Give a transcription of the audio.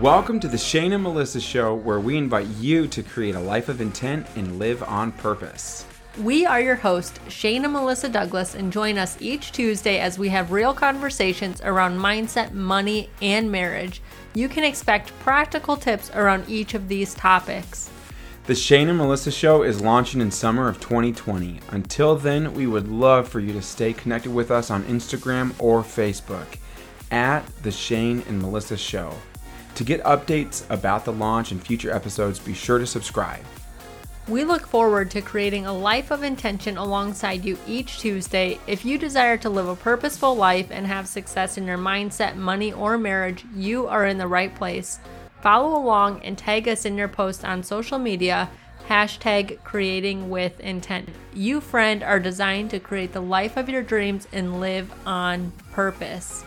Welcome to the Shane and Melissa Show, where we invite you to create a life of intent and live on purpose. We are your hosts, Shane and Melissa Douglas, and join us each Tuesday as we have real conversations around mindset, money, and marriage. You can expect practical tips around each of these topics. The Shane and Melissa Show is launching in summer of 2020. Until then, we would love for you to stay connected with us on Instagram or Facebook at The Shane and Melissa Show. To get updates about the launch and future episodes, be sure to subscribe. We look forward to creating a life of intention alongside you each Tuesday. If you desire to live a purposeful life and have success in your mindset, money, or marriage, you are in the right place. Follow along and tag us in your post on social media. Hashtag creating with intent. You, friend, are designed to create the life of your dreams and live on purpose.